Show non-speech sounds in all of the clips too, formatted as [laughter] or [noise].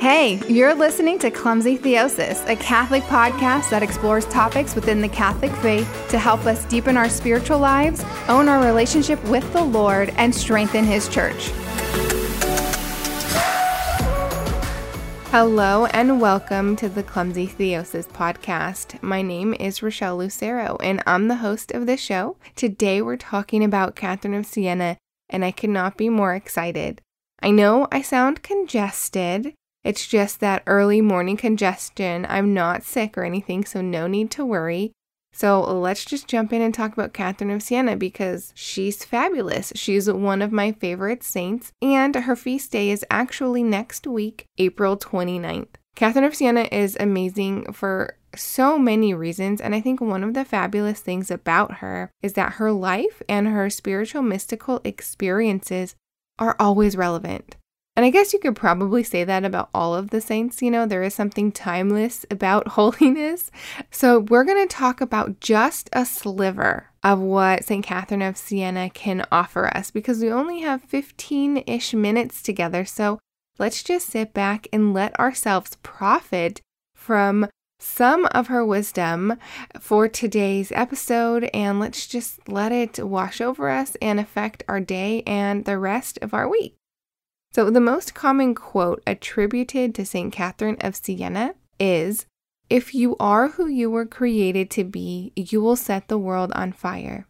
Hey, you're listening to Clumsy Theosis, a Catholic podcast that explores topics within the Catholic faith to help us deepen our spiritual lives, own our relationship with the Lord, and strengthen His church. Hello and welcome to the Clumsy Theosis podcast. My name is Rochelle Lucero and I'm the host of this show. Today we're talking about Catherine of Siena and I could not be more excited. I know I sound congested, it's just that early morning congestion. I'm not sick or anything, so no need to worry. So let's just jump in and talk about Catherine of Siena because she's fabulous. She's one of my favorite saints, and her feast day is actually next week, April 29th. Catherine of Siena is amazing for so many reasons, and I think one of the fabulous things about her is that her life and her spiritual mystical experiences are always relevant. And I guess you could probably say that about all of the saints. You know, there is something timeless about [laughs] holiness. So, we're going to talk about just a sliver of what St. Catherine of Siena can offer us because we only have 15 ish minutes together. So, let's just sit back and let ourselves profit from some of her wisdom for today's episode and let's just let it wash over us and affect our day and the rest of our week. So, the most common quote attributed to St. Catherine of Siena is If you are who you were created to be, you will set the world on fire.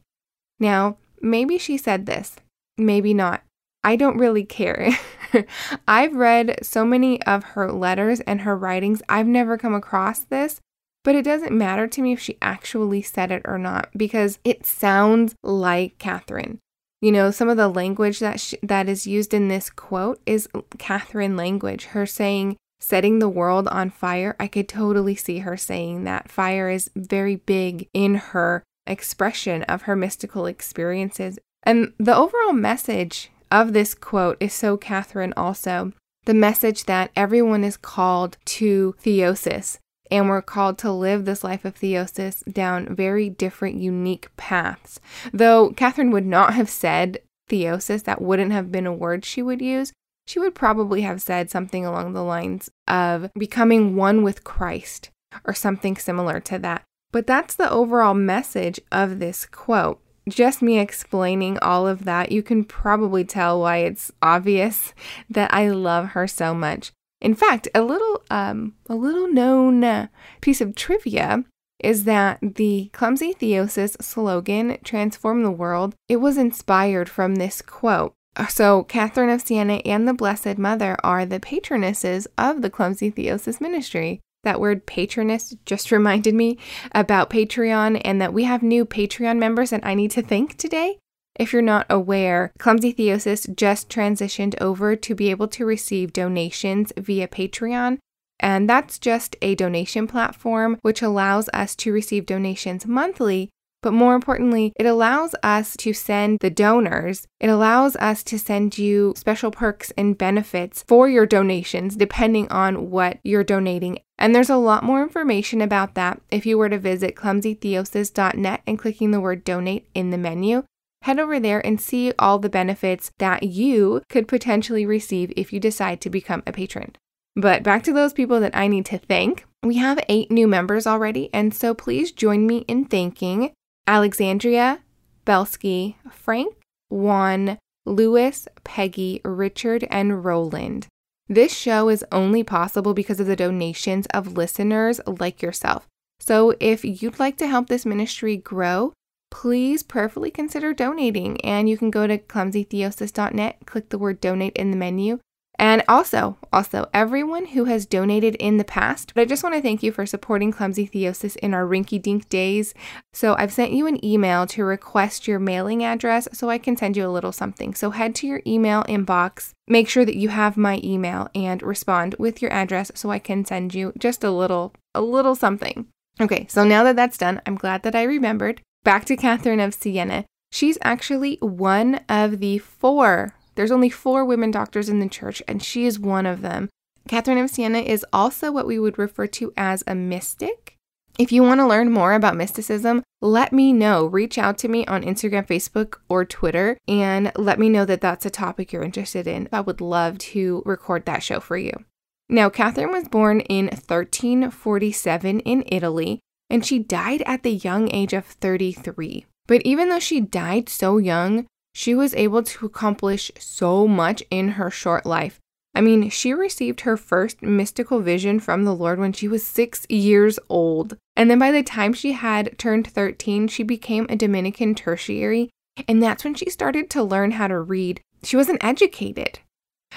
Now, maybe she said this, maybe not. I don't really care. [laughs] I've read so many of her letters and her writings, I've never come across this, but it doesn't matter to me if she actually said it or not because it sounds like Catherine. You know, some of the language that that is used in this quote is Catherine language. Her saying setting the world on fire. I could totally see her saying that. Fire is very big in her expression of her mystical experiences. And the overall message of this quote is so Catherine also. The message that everyone is called to theosis, and we're called to live this life of theosis down very different, unique paths. Though Catherine would not have said theosis, that wouldn't have been a word she would use. She would probably have said something along the lines of becoming one with Christ or something similar to that. But that's the overall message of this quote. Just me explaining all of that, you can probably tell why it's obvious [laughs] that I love her so much. In fact, a little um, a little known piece of trivia is that the Clumsy Theosis slogan, Transform the World, it was inspired from this quote. So, Catherine of Siena and the Blessed Mother are the patronesses of the Clumsy Theosis ministry. That word patroness just [laughs] reminded me about Patreon and that we have new Patreon members and I need to thank today. If you're not aware, Clumsy Theosis just transitioned over to be able to receive donations via Patreon. And that's just a donation platform which allows us to receive donations monthly. But more importantly, it allows us to send the donors, it allows us to send you special perks and benefits for your donations depending on what you're donating. And there's a lot more information about that if you were to visit clumsytheosis.net and clicking the word donate in the menu head over there and see all the benefits that you could potentially receive if you decide to become a patron. But back to those people that I need to thank. We have eight new members already, and so please join me in thanking Alexandria, Belsky, Frank, Juan, Lewis, Peggy, Richard, and Roland. This show is only possible because of the donations of listeners like yourself. So if you'd like to help this ministry grow, please prayerfully consider donating. And you can go to clumsytheosis.net, click the word donate in the menu. And also, also everyone who has donated in the past, but I just want to thank you for supporting Clumsy Theosis in our rinky dink days. So I've sent you an email to request your mailing address so I can send you a little something. So head to your email inbox, make sure that you have my email and respond with your address so I can send you just a little a little something. Okay, so now that that's done, I'm glad that I remembered. Back to Catherine of Siena. She's actually one of the four. There's only four women doctors in the church, and she is one of them. Catherine of Siena is also what we would refer to as a mystic. If you want to learn more about mysticism, let me know. Reach out to me on Instagram, Facebook, or Twitter and let me know that that's a topic you're interested in. I would love to record that show for you. Now, Catherine was born in 1347 in Italy, and she died at the young age of 33. But even though she died so young, she was able to accomplish so much in her short life. I mean, she received her first mystical vision from the Lord when she was six years old. And then by the time she had turned 13, she became a Dominican tertiary. And that's when she started to learn how to read. She wasn't educated.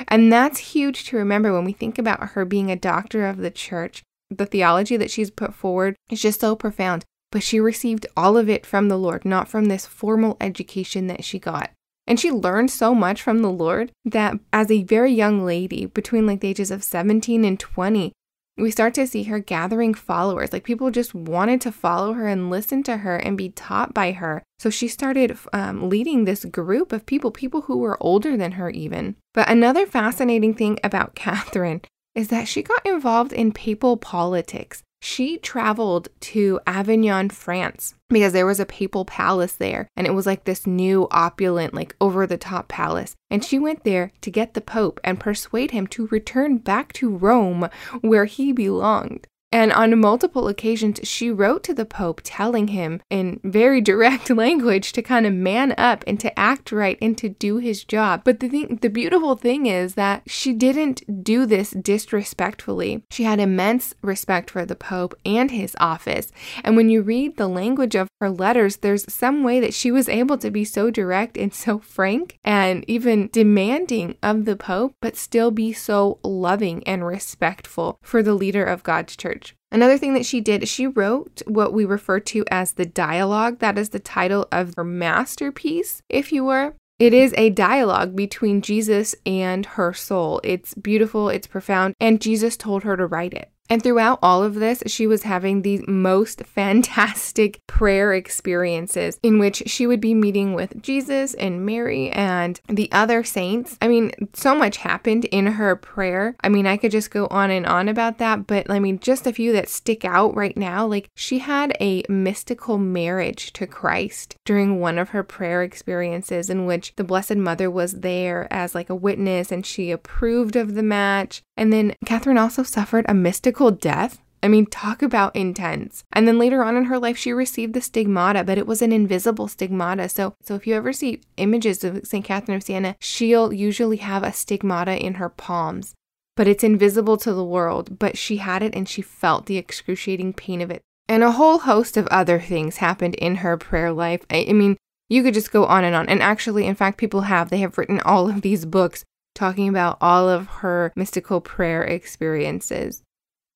And that's huge to remember when we think about her being a doctor of the church. The theology that she's put forward is just so profound. But she received all of it from the Lord, not from this formal education that she got. And she learned so much from the Lord that as a very young lady, between like the ages of 17 and 20, we start to see her gathering followers. Like people just wanted to follow her and listen to her and be taught by her. So she started um, leading this group of people, people who were older than her, even. But another fascinating thing about [laughs] Catherine is that she got involved in papal politics she traveled to Avignon, France, because there was a papal palace there. And it was like this new, opulent, like over the top palace. And she went there to get the Pope and persuade him to return back to Rome, where he belonged. And on multiple occasions, she wrote to the Pope telling him in very direct [laughs] language to kind of man up and to act right and to do his job. But the thing, the beautiful thing is that she didn't do this disrespectfully. She had immense respect for the Pope and his office. And when you read the language of her letters, there's some way that she was able to be so direct and so frank and even demanding of the Pope, but still be so loving and respectful for the leader of God's church. Another thing that she did, she wrote what we refer to as the dialogue. That is the title of her masterpiece, if you were. It is a dialogue between Jesus and her soul. It's beautiful, it's profound, and Jesus told her to write it. And throughout all of this, she was having the most [laughs] fantastic prayer experiences in which she would be meeting with Jesus and Mary and the other saints. I mean, so much happened in her prayer. I mean, I could just go on and on about that, but I mean, just a few that stick out right now. Like, she had a mystical marriage to Christ during one of her prayer experiences in which the Blessed Mother was there as like a witness and she approved of the match. And then Catherine also suffered a mystical death. I mean, talk about intense. And then later on in her life, she received the stigmata, but it was an invisible stigmata. So, so if you ever see images of St. Catherine of Siena, she'll usually have a stigmata in her palms, but it's invisible to the world. But she had it and she felt the excruciating pain of it. And a whole host of other things happened in her prayer life. I, I mean, you could just go on and on. And actually, in fact, people have. They have written all of these books talking about all of her mystical prayer experiences.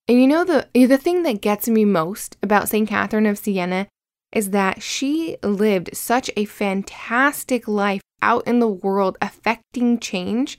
And you know the the thing that gets me most about St. Catherine of Siena is that she lived such a fantastic life out in the world affecting change,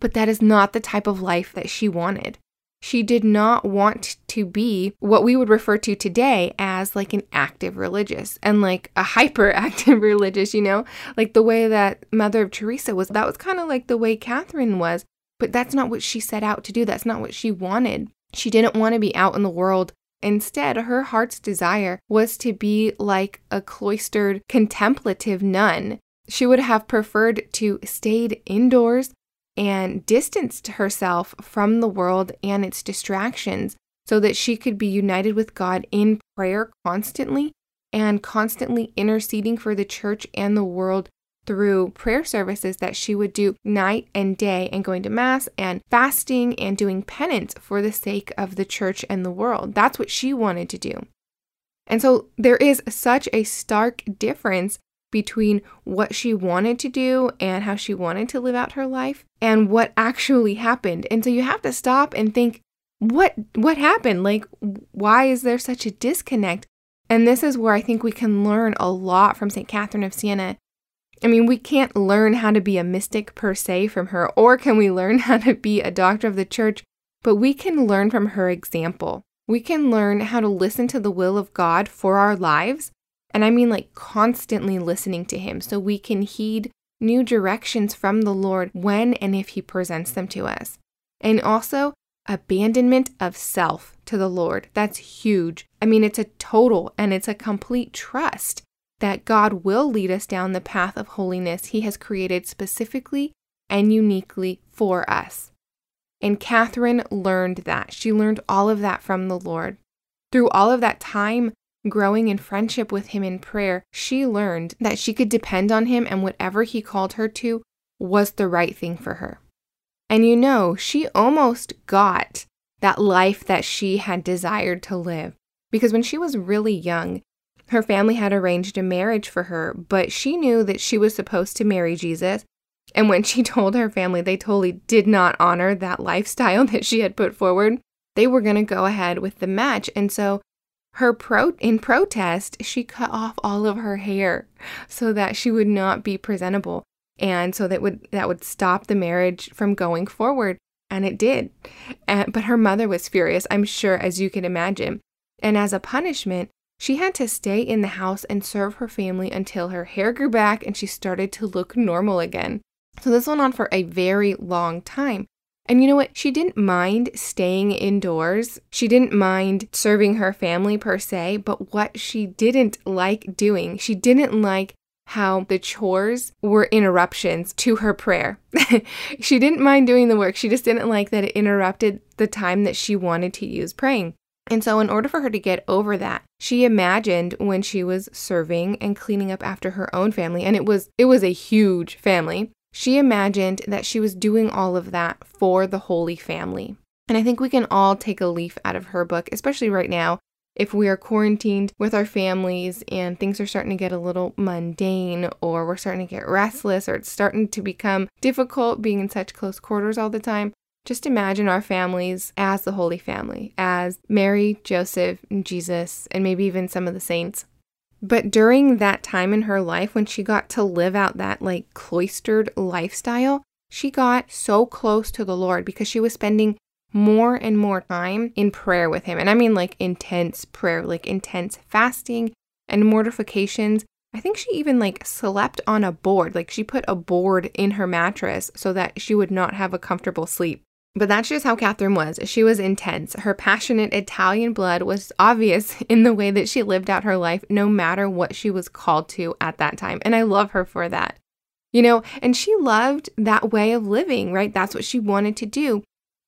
but that is not the type of life that she wanted she did not want to be what we would refer to today as like an active religious and like a hyperactive [laughs] religious, you know, like the way that Mother of Teresa was. That was kind of like the way Catherine was, but that's not what she set out to do. That's not what she wanted. She didn't want to be out in the world. Instead, her heart's desire was to be like a cloistered contemplative nun. She would have preferred to stayed indoors and distanced herself from the world and its distractions so that she could be united with God in prayer constantly and constantly interceding for the church and the world through prayer services that she would do night and day and going to mass and fasting and doing penance for the sake of the church and the world. That's what she wanted to do. And so there is such a stark difference between what she wanted to do and how she wanted to live out her life and what actually happened. And so you have to stop and think what what happened? Like why is there such a disconnect? And this is where I think we can learn a lot from St. Catherine of Siena. I mean, we can't learn how to be a mystic per se from her, or can we learn [laughs] how to be a doctor of the church? But we can learn from her example. We can learn how to listen to the will of God for our lives and I mean like constantly listening to Him so we can heed new directions from the Lord when and if He presents them to us. And also, abandonment of self to the Lord. That's huge. I mean, it's a total and it's a complete trust that God will lead us down the path of holiness He has created specifically and uniquely for us. And Catherine learned that. She learned all of that from the Lord. Through all of that time growing in friendship with Him in prayer, she learned that she could depend on Him and whatever He called her to was the right thing for her. And you know, she almost got that life that she had desired to live. Because when she was really young, her family had arranged a marriage for her, but she knew that she was supposed to marry Jesus. And when she [laughs] told her family they totally did not honor that lifestyle [laughs] that she had put forward, they were going to go ahead with the match. And so her pro in protest, she cut off all of her hair so that she would not be presentable and so that would that would stop the marriage from going forward and it did. And, but her mother was furious, I'm sure as you can imagine. And as a punishment, she had to stay in the house and serve her family until her hair grew back and she started to look normal again. So this went on for a very long time. And you know what? She didn't mind staying indoors. She didn't mind serving her family per se, but what she didn't like doing, she didn't like how the chores were interruptions to her prayer. [laughs] she didn't mind doing the work, she just didn't like that it interrupted the time that she wanted to use praying. And so, in order for her to get over that, she imagined when she was serving and cleaning up after her own family, and it was it was a huge family. She imagined that she was doing all of that for the Holy Family. And I think we can all take a leaf out of her book, especially right now, if we are quarantined with our families and things are starting to get a little mundane or we're starting to get restless or it's starting to become difficult being in such close quarters all the time, just imagine our families as the Holy Family, as Mary, Joseph, and Jesus, and maybe even some of the saints. But during that time in her life, when she got to live out that like cloistered lifestyle, she got so close to the Lord because she was spending more and more time in prayer with Him. And I mean like intense prayer, like intense fasting and mortifications. I think she even like slept on a board, like she put a board in her mattress so that she would not have a comfortable sleep. But that's just how Catherine was. She was intense. Her passionate Italian blood was obvious [laughs] in the way that she lived out her life, no matter what she was called to at that time. And I love her for that. You know, and she loved that way of living, right? That's what she wanted to do.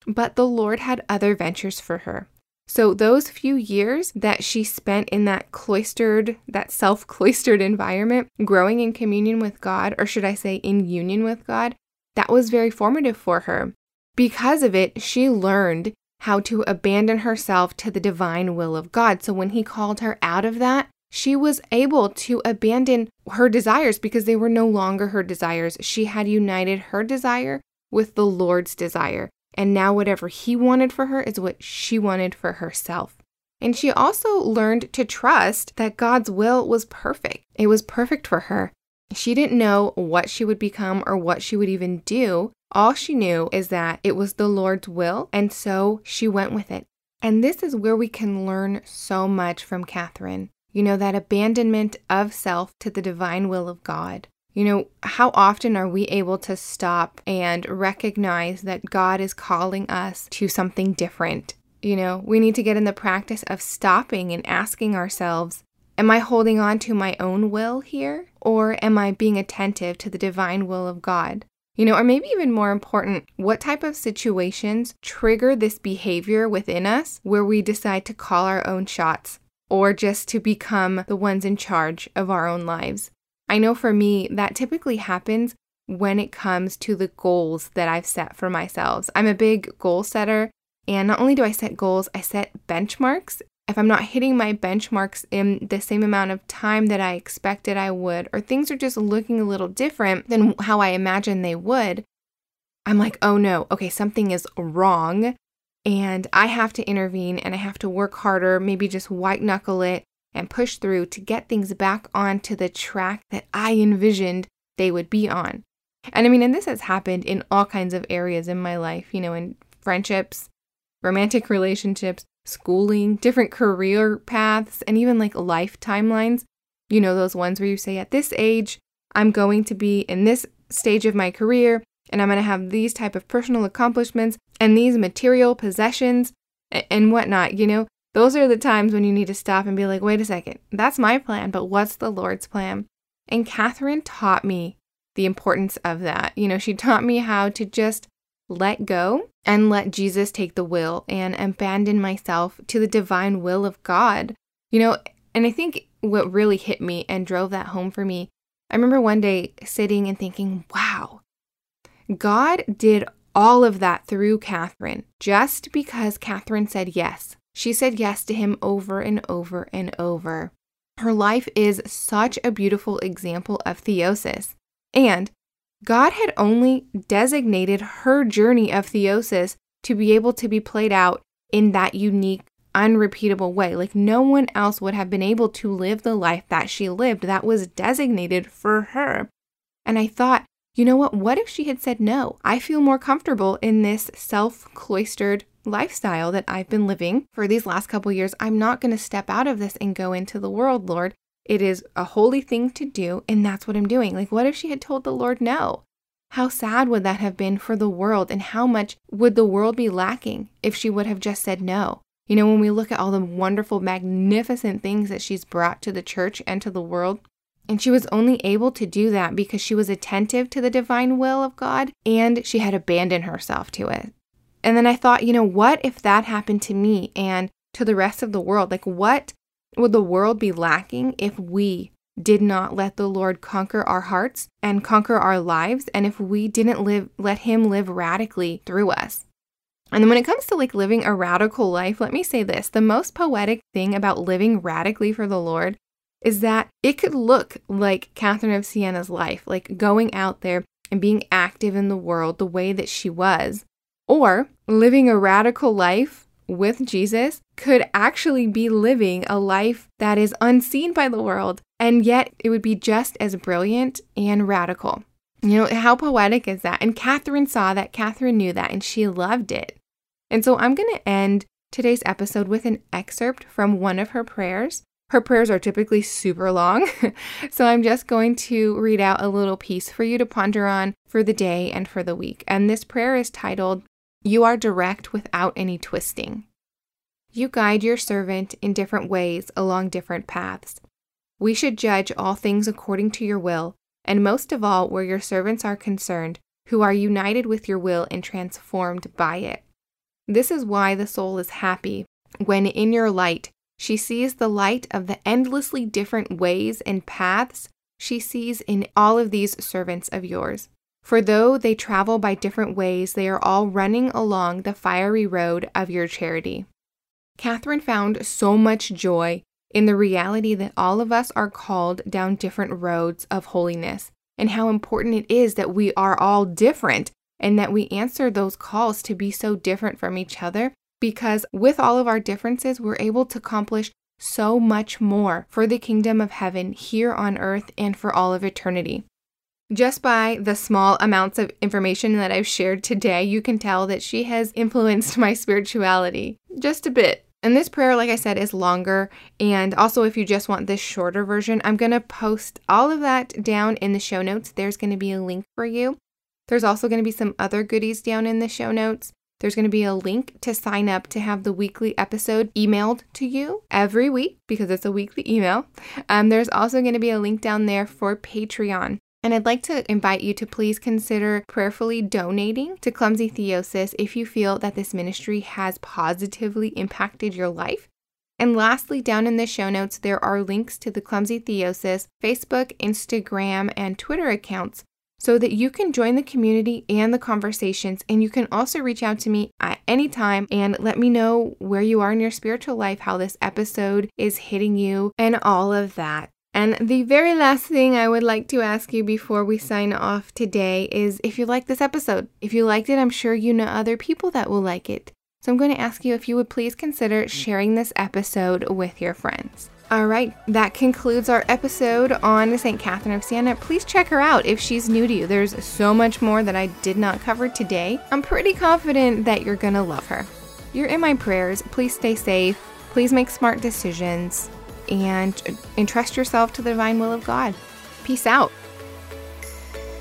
But the Lord had other ventures for her. So, those few years that she spent in that cloistered, that self cloistered [laughs] environment, growing in communion with God, or should I say in union with God, that was very formative for her. Because of it, she learned how to abandon herself to the divine will of God. So when he called her out of that, she was able to abandon her desires because they were no longer her desires. She had united her desire with the Lord's desire. And now, whatever he wanted for her is what she wanted for herself. And she also learned to trust that God's will was perfect. It was perfect for her. She didn't know what she would become or what she would even do, all she knew is that it was the Lord's will, and so she went with it. And this is where we can learn so much from Catherine. You know, that abandonment of self to the divine will of God. You know, how often are we able to stop and recognize that God is calling us to something different? You know, we need to get in the practice of stopping and asking ourselves, Am I holding on to my own will here? Or am I being attentive to the divine will of God? You know, or maybe even more important, what type of situations trigger this behavior within us where we decide to call our own shots or just to become the ones in charge of our own lives? I know for me, that typically happens when it comes to the goals that I've set for myself. I'm a big goal setter, and not only do I set goals, I set benchmarks if I'm not hitting my benchmarks in the same amount of time that I expected I would, or things are just looking a little different than how I imagined they would, I'm like, oh no, okay, something is wrong. And I have to intervene and I have to work harder, maybe just white knuckle it and push through to get things back onto the track that I envisioned they would be on. And I mean, and this has happened in all kinds of areas in my life, you know, in friendships, romantic relationships, schooling, different career paths, and even like life timelines. You know, those ones where you say, at this age, I'm going to be in this stage of my career and I'm going to have these type of personal accomplishments and these material possessions and whatnot. You know, those are the times when you need to stop and be like, wait a second, that's my plan, but what's the Lord's plan? And Catherine taught me the importance of that. You know, she taught me how to just let go and let Jesus take the will and abandon myself to the divine will of God. You know, and I think what really hit me and drove that home for me, I remember one day sitting and thinking, wow, God did all of that through Catherine just because Catherine said yes. She said yes to him over and over and over. Her life is such a beautiful example of theosis. And God had only designated her journey of theosis to be able to be played out in that unique, unrepeatable way. Like no one else would have been able to live the life that she lived that was designated for her. And I thought, you know what? What if she had said no? I feel more comfortable in this self cloistered lifestyle that I've been living for these last couple years. I'm not going to step out of this and go into the world, Lord. It is a holy thing to do, and that's what I'm doing. Like, what if she had told the Lord no? How sad would that have been for the world, and how much would the world be lacking if she would have just said no? You know, when we look at all the wonderful, magnificent things that she's brought to the church and to the world, and she was only able to do that because she was attentive to the divine will of God and she had abandoned herself to it. And then I thought, you know, what if that happened to me and to the rest of the world? Like, what would the world be lacking if we did not let the Lord conquer our hearts and conquer our lives and if we didn't live let him live radically through us? And then when it comes to like living a radical life, let me say this, the most poetic thing about living radically for the Lord is that it could look like Catherine of Siena's life, like going out there and being active in the world the way that she was, or living a radical life with Jesus could actually be living a life that is unseen by the world, and yet it would be just as brilliant and radical. You know, how poetic is that? And Catherine saw that, Catherine knew that, and she loved it. And so I'm going to end today's episode with an excerpt from one of her prayers. Her prayers are typically super long, [laughs] so I'm just going to read out a little piece for you to ponder on for the day and for the week. And this prayer is titled, You Are Direct Without Any Twisting. You guide your servant in different ways along different paths. We should judge all things according to your will, and most of all where your servants are concerned, who are united with your will and transformed by it. This is why the soul is happy when in your light she sees the light of the endlessly different ways and paths she sees in all of these servants of yours. For though they travel by different ways, they are all running along the fiery road of your charity. Catherine found so much joy in the reality that all of us are called down different roads of holiness, and how important it is that we are all different and that we answer those calls to be so different from each other. Because with all of our differences, we're able to accomplish so much more for the kingdom of heaven here on earth and for all of eternity. Just by the small amounts of information that I've shared today, you can tell that she has influenced [laughs] my spirituality just a bit. And this prayer, like I said, is longer. And also, if you just want this shorter version, I'm going to post all of that down in the show notes. There's going to be a link for you. There's also going to be some other goodies down in the show notes. There's going to be a link to sign up to have the weekly episode emailed to you every week because it's a weekly email. Um, there's also going to be a link down there for Patreon. And I'd like to invite you to please consider prayerfully donating to Clumsy Theosis if you feel that this ministry has positively impacted your life. And lastly, down in the show notes, there are links to the Clumsy Theosis Facebook, Instagram, and Twitter accounts so that you can join the community and the conversations. And you can also reach out to me at any time and let me know where you are in your spiritual life, how this episode is hitting you, and all of that. And the very last thing I would like to ask you before we sign off today is if you like this episode. If you liked it, I'm sure you know other people that will like it. So I'm going to ask you if you would please consider sharing this episode with your friends. All right, that concludes our episode on St. Catherine of Siena. Please check her out if she's new to you. There's so much more that I did not cover today. I'm pretty confident that you're going to love her. You're in my prayers. Please stay safe. Please make smart decisions and entrust yourself to the divine will of God. Peace out.